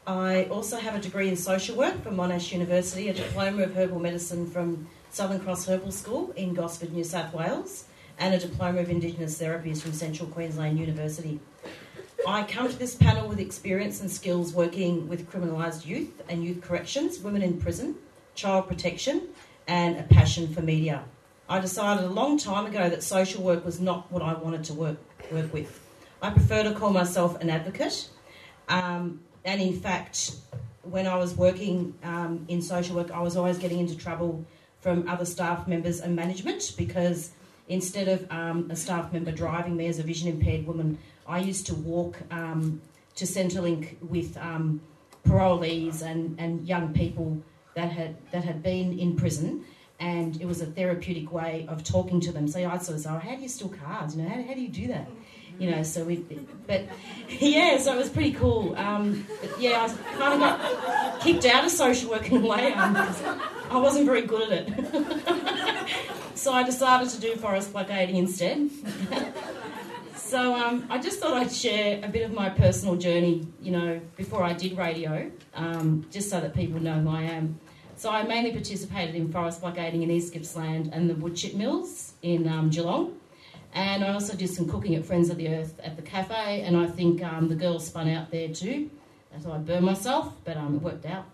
I also have a degree in social work from Monash University, a diploma of herbal medicine from Southern Cross Herbal School in Gosford, New South Wales, and a diploma of Indigenous therapies from Central Queensland University. I come to this panel with experience and skills working with criminalised youth and youth corrections, women in prison, child protection, and a passion for media. I decided a long time ago that social work was not what I wanted to work, work with. I prefer to call myself an advocate. Um, and in fact, when I was working um, in social work, I was always getting into trouble from other staff members and management because instead of um, a staff member driving me as a vision impaired woman, I used to walk um, to Centrelink with um, parolees and, and young people that had, that had been in prison and it was a therapeutic way of talking to them. So I'd sort of say, oh, how do you steal cards? You know, how, how do you do that? You know, so we, but yeah, so it was pretty cool. Um, yeah, I kind of got kicked out of social work in a way um, I wasn't very good at it. so I decided to do forest blockading instead. so um, I just thought I'd share a bit of my personal journey, you know, before I did radio, um, just so that people know who I am. So I mainly participated in forest blockading in East Gippsland and the woodchip mills in um, Geelong. And I also did some cooking at Friends of the Earth at the cafe, and I think um, the girls spun out there too. So I burned myself, but um, it worked out.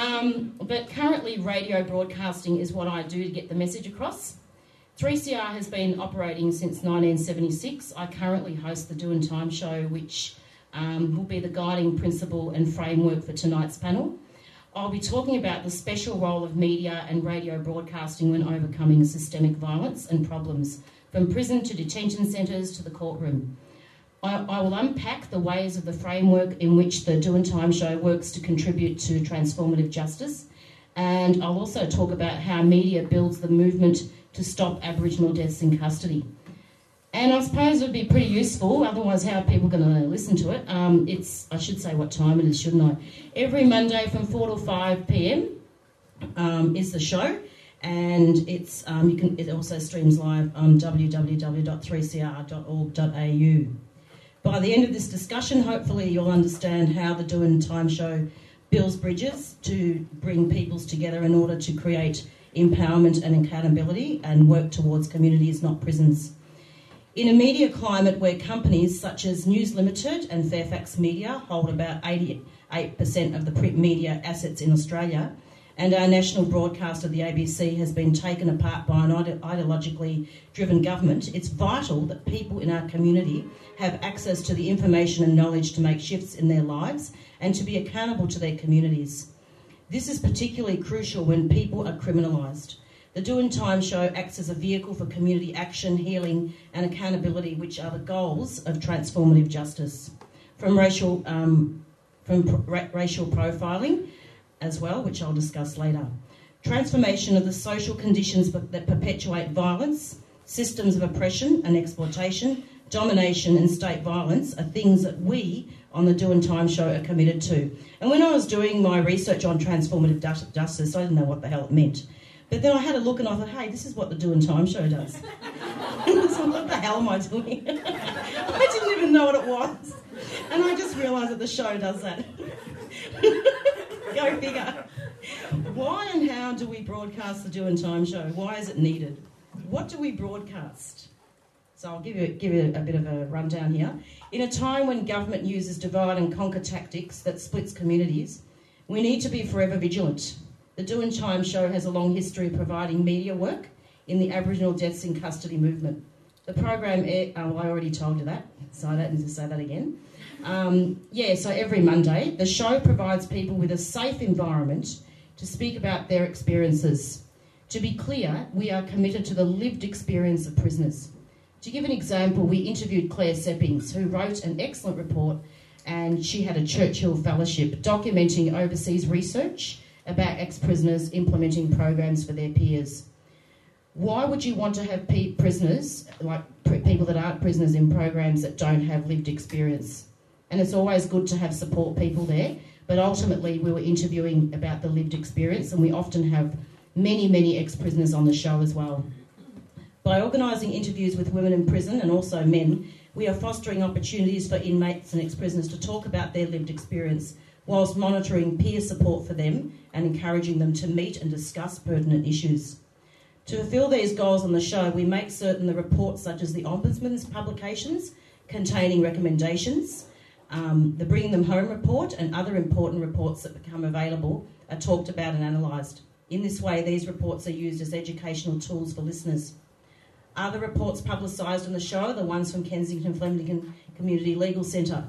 Um, but currently, radio broadcasting is what I do to get the message across. 3CR has been operating since 1976. I currently host the Doing Time show, which um, will be the guiding principle and framework for tonight's panel. I'll be talking about the special role of media and radio broadcasting when overcoming systemic violence and problems, from prison to detention centres to the courtroom. I, I, will unpack the ways of the framework in which the Doing Time show works to contribute to transformative justice, and I'll also talk about how media builds the movement to stop Aboriginal deaths in custody. And I suppose it would be pretty useful, otherwise, how are people going to listen to it? Um, it's, I should say what time it is, shouldn't I? Every Monday from 4 to 5 pm um, is the show, and it's um, you can it also streams live on www.3cr.org.au. By the end of this discussion, hopefully, you'll understand how the Doing Time show builds bridges to bring peoples together in order to create empowerment and accountability and work towards communities, not prisons. In a media climate where companies such as News Limited and Fairfax Media hold about 88% of the print media assets in Australia, and our national broadcaster, the ABC, has been taken apart by an ideologically driven government, it's vital that people in our community have access to the information and knowledge to make shifts in their lives and to be accountable to their communities. This is particularly crucial when people are criminalised. The Doing Time show acts as a vehicle for community action, healing, and accountability, which are the goals of transformative justice. From racial, um, from ra- racial profiling as well, which I'll discuss later. Transformation of the social conditions that perpetuate violence, systems of oppression and exploitation, domination, and state violence are things that we on the Doing Time show are committed to. And when I was doing my research on transformative justice, I didn't know what the hell it meant. But then I had a look and I thought, hey, this is what the Doing Time show does. so what the hell am I doing? I didn't even know what it was. And I just realised that the show does that. Go figure. Why and how do we broadcast the Doing Time show? Why is it needed? What do we broadcast? So I'll give you, give you a bit of a rundown here. In a time when government uses divide and conquer tactics that splits communities, we need to be forever vigilant the Doing Time show has a long history of providing media work in the Aboriginal Deaths in Custody movement. The program, oh, well, I already told you that, so I don't need to say that again. Um, yeah, so every Monday, the show provides people with a safe environment to speak about their experiences. To be clear, we are committed to the lived experience of prisoners. To give an example, we interviewed Claire Seppings, who wrote an excellent report, and she had a Churchill Fellowship documenting overseas research about ex prisoners implementing programs for their peers. Why would you want to have prisoners, like people that aren't prisoners, in programs that don't have lived experience? And it's always good to have support people there, but ultimately we were interviewing about the lived experience, and we often have many, many ex prisoners on the show as well. By organising interviews with women in prison and also men, we are fostering opportunities for inmates and ex prisoners to talk about their lived experience whilst monitoring peer support for them and encouraging them to meet and discuss pertinent issues. To fulfil these goals on the show, we make certain the reports, such as the Ombudsman's publications containing recommendations, um, the Bringing Them Home report, and other important reports that become available, are talked about and analysed. In this way, these reports are used as educational tools for listeners. Other reports publicised on the show are the ones from Kensington Flemington Community Legal Centre,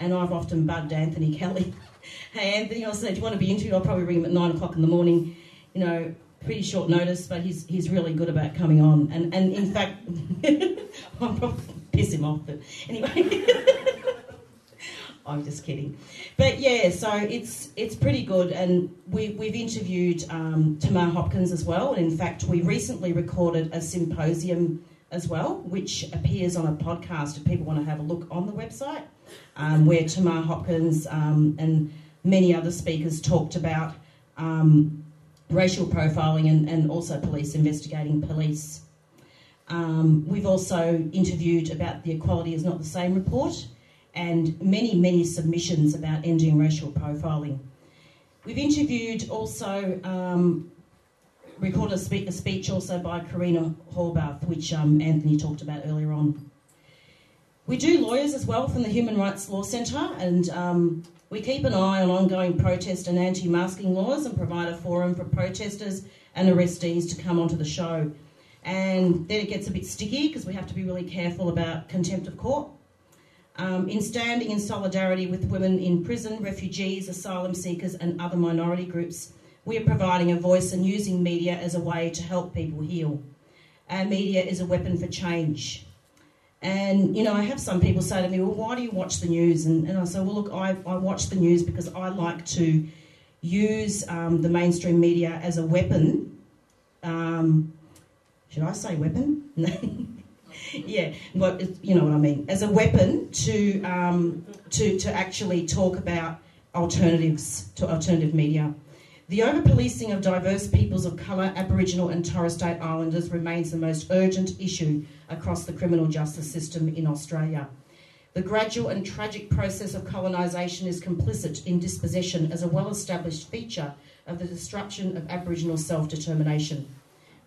and I've often bugged Anthony Kelly. hey, Anthony, I said, do you want to be interviewed? I'll probably ring him at nine o'clock in the morning. You know, pretty short notice, but he's he's really good about coming on. And and in fact, I'll probably piss him off. But anyway. I'm just kidding, but yeah. So it's it's pretty good, and we we've interviewed um, Tamar Hopkins as well. And in fact, we recently recorded a symposium as well, which appears on a podcast if people want to have a look on the website um, where Tamar Hopkins um, and many other speakers talked about um, racial profiling and, and, also police investigating police. Um, we've also interviewed about the Equality is Not the Same report and many, many submissions about ending racial profiling. We've interviewed also, um, recorded a, spe- a, speech also by Karina Horvath, which um, Anthony talked about earlier on. We do lawyers as well from the Human Rights Law Centre, and um, we keep an eye on ongoing protest and anti masking laws and provide a forum for protesters and arrestees to come onto the show. And then it gets a bit sticky because we have to be really careful about contempt of court. Um, in standing in solidarity with women in prison, refugees, asylum seekers, and other minority groups, we are providing a voice and using media as a way to help people heal. Our media is a weapon for change. And, you know, I have some people say to me, well, why do you watch the news? And, and I say, well, look, I, I watch the news because I like to use um, the mainstream media as a weapon. Um, should I say weapon? yeah, but you know what I mean. As a weapon to, um, to, to actually talk about alternatives to alternative media. The over policing of diverse peoples of colour, Aboriginal and Torres Strait Islanders remains the most urgent issue across the criminal justice system in Australia. The gradual and tragic process of colonisation is complicit in dispossession as a well established feature of the disruption of Aboriginal self determination.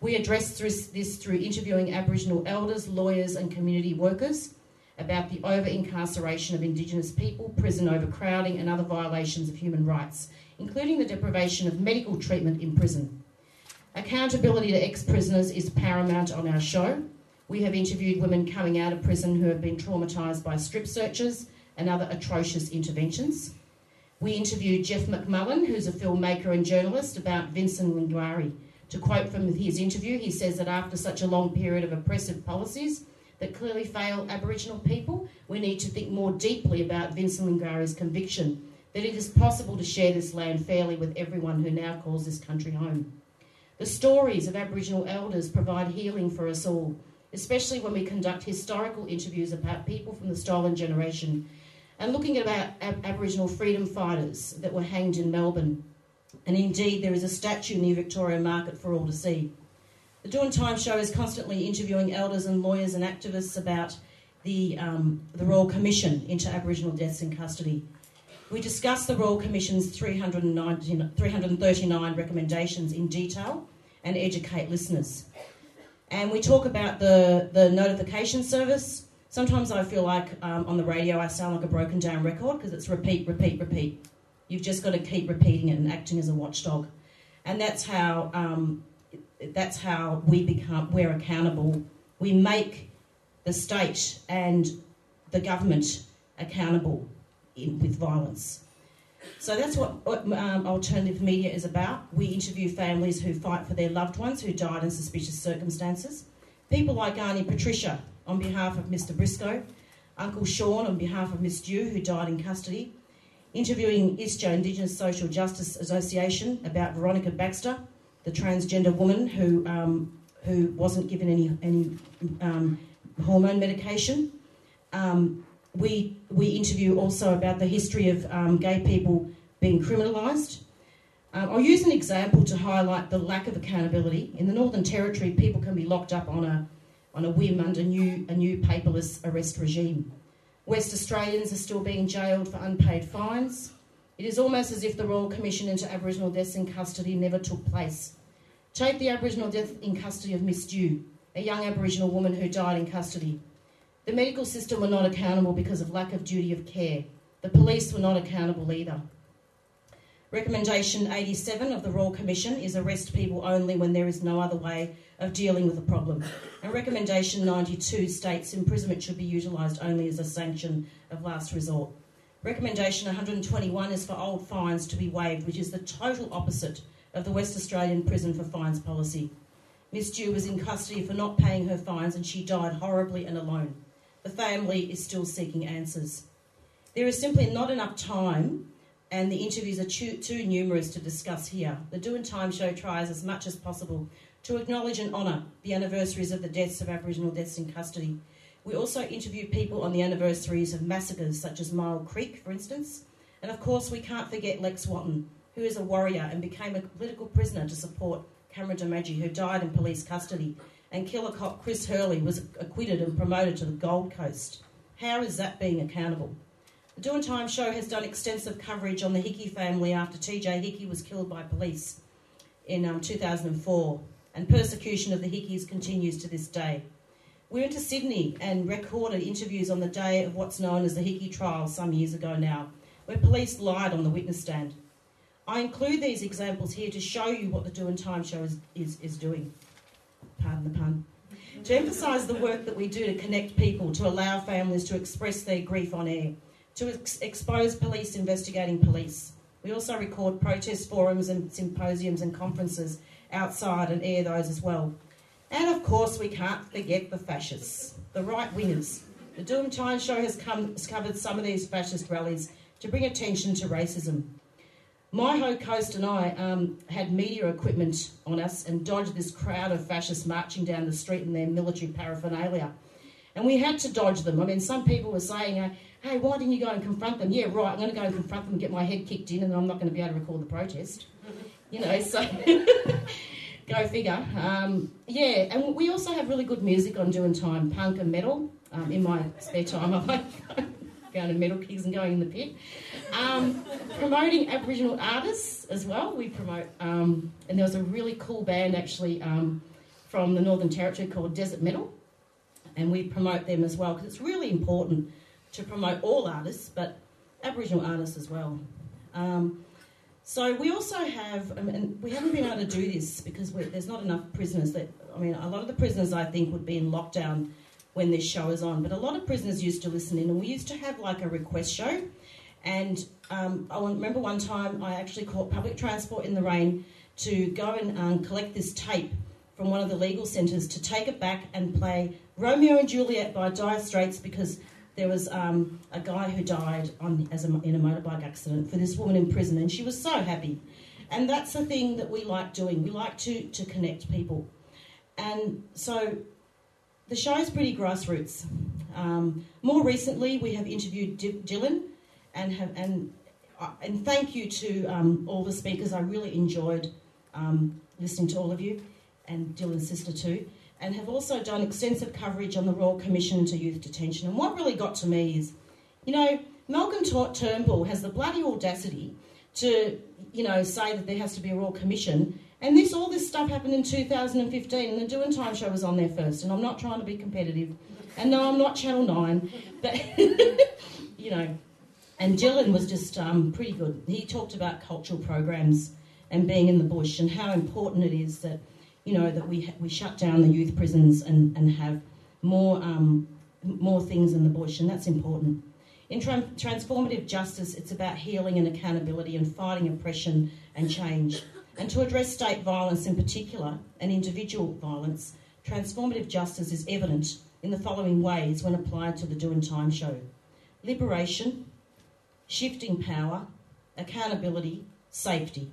We address this through interviewing Aboriginal elders, lawyers, and community workers about the over incarceration of Indigenous people, prison overcrowding, and other violations of human rights including the deprivation of medical treatment in prison. Accountability to ex prisoners is paramount on our show. We have interviewed women coming out of prison who have been traumatised by strip searches and other atrocious interventions. We interviewed Jeff McMullen, who's a filmmaker and journalist, about Vincent Lingiari, To quote from his interview, he says that after such a long period of oppressive policies that clearly fail Aboriginal people, we need to think more deeply about Vincent Lingiari's conviction that it is possible to share this land fairly with everyone who now calls this country home. The stories of Aboriginal elders provide healing for us all, especially when we conduct historical interviews about people from the stolen generation and looking at about Ab- Aboriginal freedom fighters that were hanged in Melbourne. And indeed, there is a statue near Victoria Market for all to see. The Doing Time show is constantly interviewing elders and lawyers and activists about the, um, the Royal Commission into Aboriginal deaths in custody. We discuss the Royal Commission's 339 recommendations in detail and educate listeners. And we talk about the, the notification service. Sometimes I feel like um, on the radio I sound like a broken down record because it's repeat, repeat, repeat. You've just got to keep repeating it and acting as a watchdog. And that's how, um, that's how we become, we're accountable. We make the state and the government accountable in, with violence. So that's what, um, alternative media is about. We interview families who fight for their loved ones who died in suspicious circumstances. People like Auntie Patricia on behalf of Mr. Briscoe, Uncle Sean on behalf of Miss Dhu who died in custody. Interviewing ISJA Indigenous Social Justice Association about Veronica Baxter, the transgender woman who um, who wasn't given any any um, hormone medication. Um, we, we interview also about the history of um, gay people being criminalised. Um, I'll use an example to highlight the lack of accountability. In the Northern Territory, people can be locked up on a, on a whim under new, a new paperless arrest regime. West Australians are still being jailed for unpaid fines. It is almost as if the Royal Commission into Aboriginal deaths in custody never took place. Take the Aboriginal death in custody of Miss Dhu, a young Aboriginal woman who died in custody. The medical system were not accountable because of lack of duty of care. The police were not accountable either. Recommendation 87 of the Royal Commission is arrest people only when there is no other way of dealing with a problem. And Recommendation 92 states imprisonment should be utilised only as a sanction of last resort. Recommendation 121 is for old fines to be waived, which is the total opposite of the West Australian Prison for Fines policy. Miss Dhu was in custody for not paying her fines and she died horribly and alone. The family is still seeking answers. There is simply not enough time, and the interviews are too, too numerous to discuss here. The Doing Time show tries as much as possible to acknowledge and honour the anniversaries of the deaths of Aboriginal deaths in custody. We also interview people on the anniversaries of massacres such as Myall Creek, for instance. And of course, we can't forget Lex Wotton, who is a warrior and became a political prisoner to support Cameron Doomadgee, who died in police custody and killer cop Chris Hurley was acquitted and promoted to the Gold Coast. How is that being accountable? The Doing Time show has done extensive coverage on the Hickey family after TJ Hickey was killed by police in um, 2004, and persecution of the Hickeys continues to this day. We went to Sydney and recorded interviews on the day of what's known as the Hickey trial some years ago now, where police lied on the witness stand. I include these examples here to show you what the Doing Time show is, is, is doing pardon the pun, to emphasise the work that we do to connect people, to allow families to express their grief on air, to ex- expose police investigating police. We also record protest forums and symposiums and conferences outside and air those as well. And of course, we can't forget the fascists, the right wingers. The Doing Time show has, come, has covered some of these fascist rallies to bring attention to racism. Myho Coast and I um, had media equipment on us and dodged this crowd of fascists marching down the street in their military paraphernalia. And we had to dodge them. I mean, some people were saying, uh, hey, why didn't you go and confront them? Yeah, right, I'm going to go and confront them and get my head kicked in, and I'm not going to be able to record the protest. You know, so go figure. Um, yeah, and we also have really good music on Doing Time, punk and metal. Um, in my spare time, I like to metal gigs and going in the pit. Um, promoting Aboriginal artists as well. We promote, um, and there was a really cool band actually um, from the Northern Territory called Desert Metal, and we promote them as well because it's really important to promote all artists, but Aboriginal artists as well. Um, so we also have, and we haven't been able to do this because there's not enough prisoners. That I mean, a lot of the prisoners I think would be in lockdown when this show is on, but a lot of prisoners used to listen in, and we used to have like a request show and um, I remember one time I actually caught public transport in the rain to go and um, collect this tape from one of the legal centres to take it back and play Romeo and Juliet by Dire Straits because there was um, a guy who died on, as a, in a motorbike accident for this woman in prison, and she was so happy. And that's the thing that we like doing. We like to, to connect people. And so the show is pretty grassroots. Um, more recently, we have interviewed D- Dylan, and have and uh, and thank you to um, all the speakers. I really enjoyed um, listening to all of you, and Dylan's sister too, and have also done extensive coverage on the Royal Commission into Youth Detention. And what really got to me is, you know, Malcolm Turnbull has the bloody audacity to, you know, say that there has to be a Royal Commission and this all this stuff happened in 2015, and the Doing Time show was on there first. And I'm not trying to be competitive, and no, I'm not Channel Nine, but you know. And Dylan was just um, pretty good. He talked about cultural programs and being in the bush and how important it is that you know that we we shut down the youth prisons and and have more um, more things in the bush, and that's important. In tra- transformative justice, it's about healing and accountability and fighting oppression and change. And to address state violence in particular and individual violence, transformative justice is evident in the following ways when applied to the Doing Time show liberation, shifting power, accountability, safety.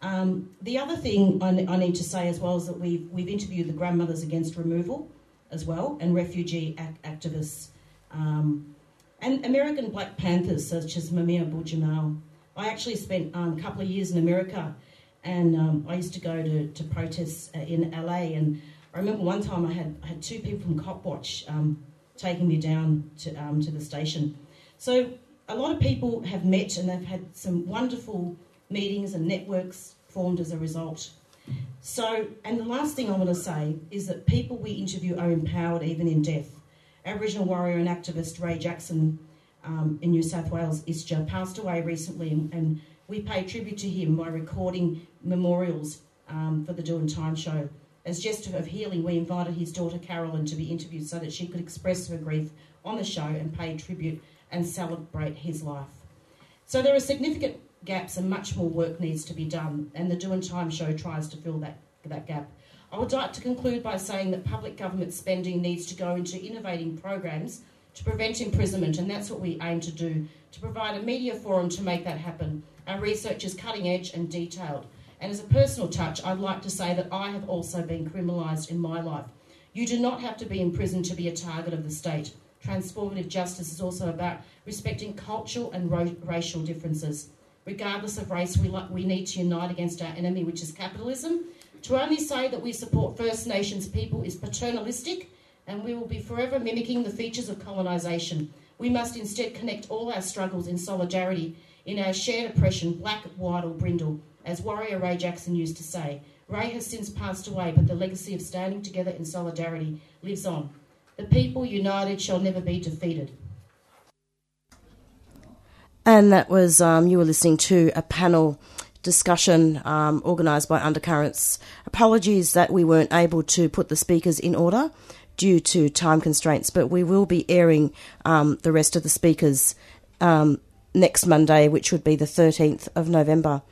Um, the other thing I, I, need to say as well is that we've, we've interviewed the grandmothers against removal as well and refugee ac- activists um, and American Black Panthers such as Mumia Abu-Jamal I actually spent um, a couple of years in America, and um, I used to go to, to protests uh, in LA. And I remember one time I had I had two people from Copwatch um, taking me down to um, to the station. So a lot of people have met, and they've had some wonderful meetings and networks formed as a result. So, and the last thing I want to say is that people we interview are empowered even in death. Aboriginal warrior and activist Ray Jackson um, in New South Wales, ISJA, passed away recently, and, and, we pay tribute to him by recording memorials um, for the Doing Time show. As gesture of healing, we invited his daughter Carolyn to be interviewed so that she could express her grief on the show and pay tribute and celebrate his life. So there are significant gaps and much more work needs to be done, and the Doing Time show tries to fill that, that gap. I would like to conclude by saying that public government spending needs to go into innovating programs to prevent imprisonment, and that's what we aim to do to provide a media forum to make that happen. Our research is cutting edge and detailed. And as a personal touch, I'd like to say that I have also been criminalised in my life. You do not have to be in prison to be a target of the state. Transformative justice is also about respecting cultural and ro- racial differences. Regardless of race, we, lo- we need to unite against our enemy, which is capitalism. To only say that we support First Nations people is paternalistic and we will be forever mimicking the features of colonisation. We must instead connect all our struggles in solidarity, in our shared oppression, black, white, or brindle, as warrior Ray Jackson used to say. Ray has since passed away, but the legacy of standing together in solidarity lives on. The people united shall never be defeated. And that was, um, you were listening to a panel discussion um, organised by Undercurrents. Apologies that we weren't able to put the speakers in order due to time constraints, but we will be airing um, the rest of the speakers um, next Monday, which would be the 13th of November.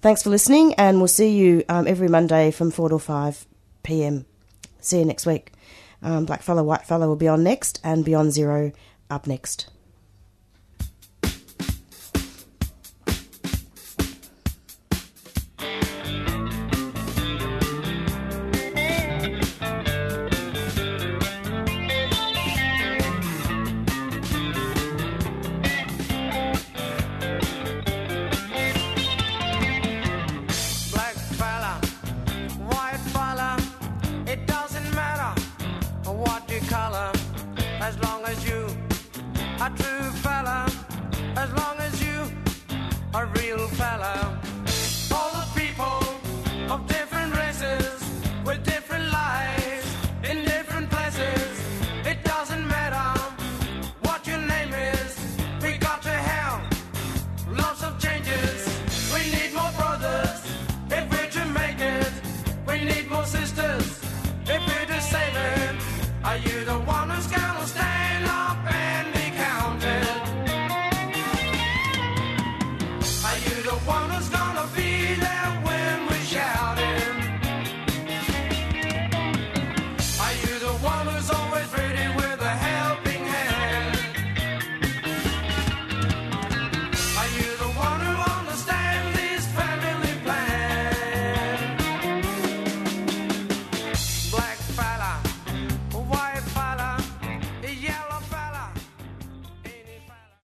Thanks for listening, and we'll see you um, every Monday from 4 to 5 pm. See you next week. Um, Blackfellow, Whitefellow will be on next, and Beyond Zero up next.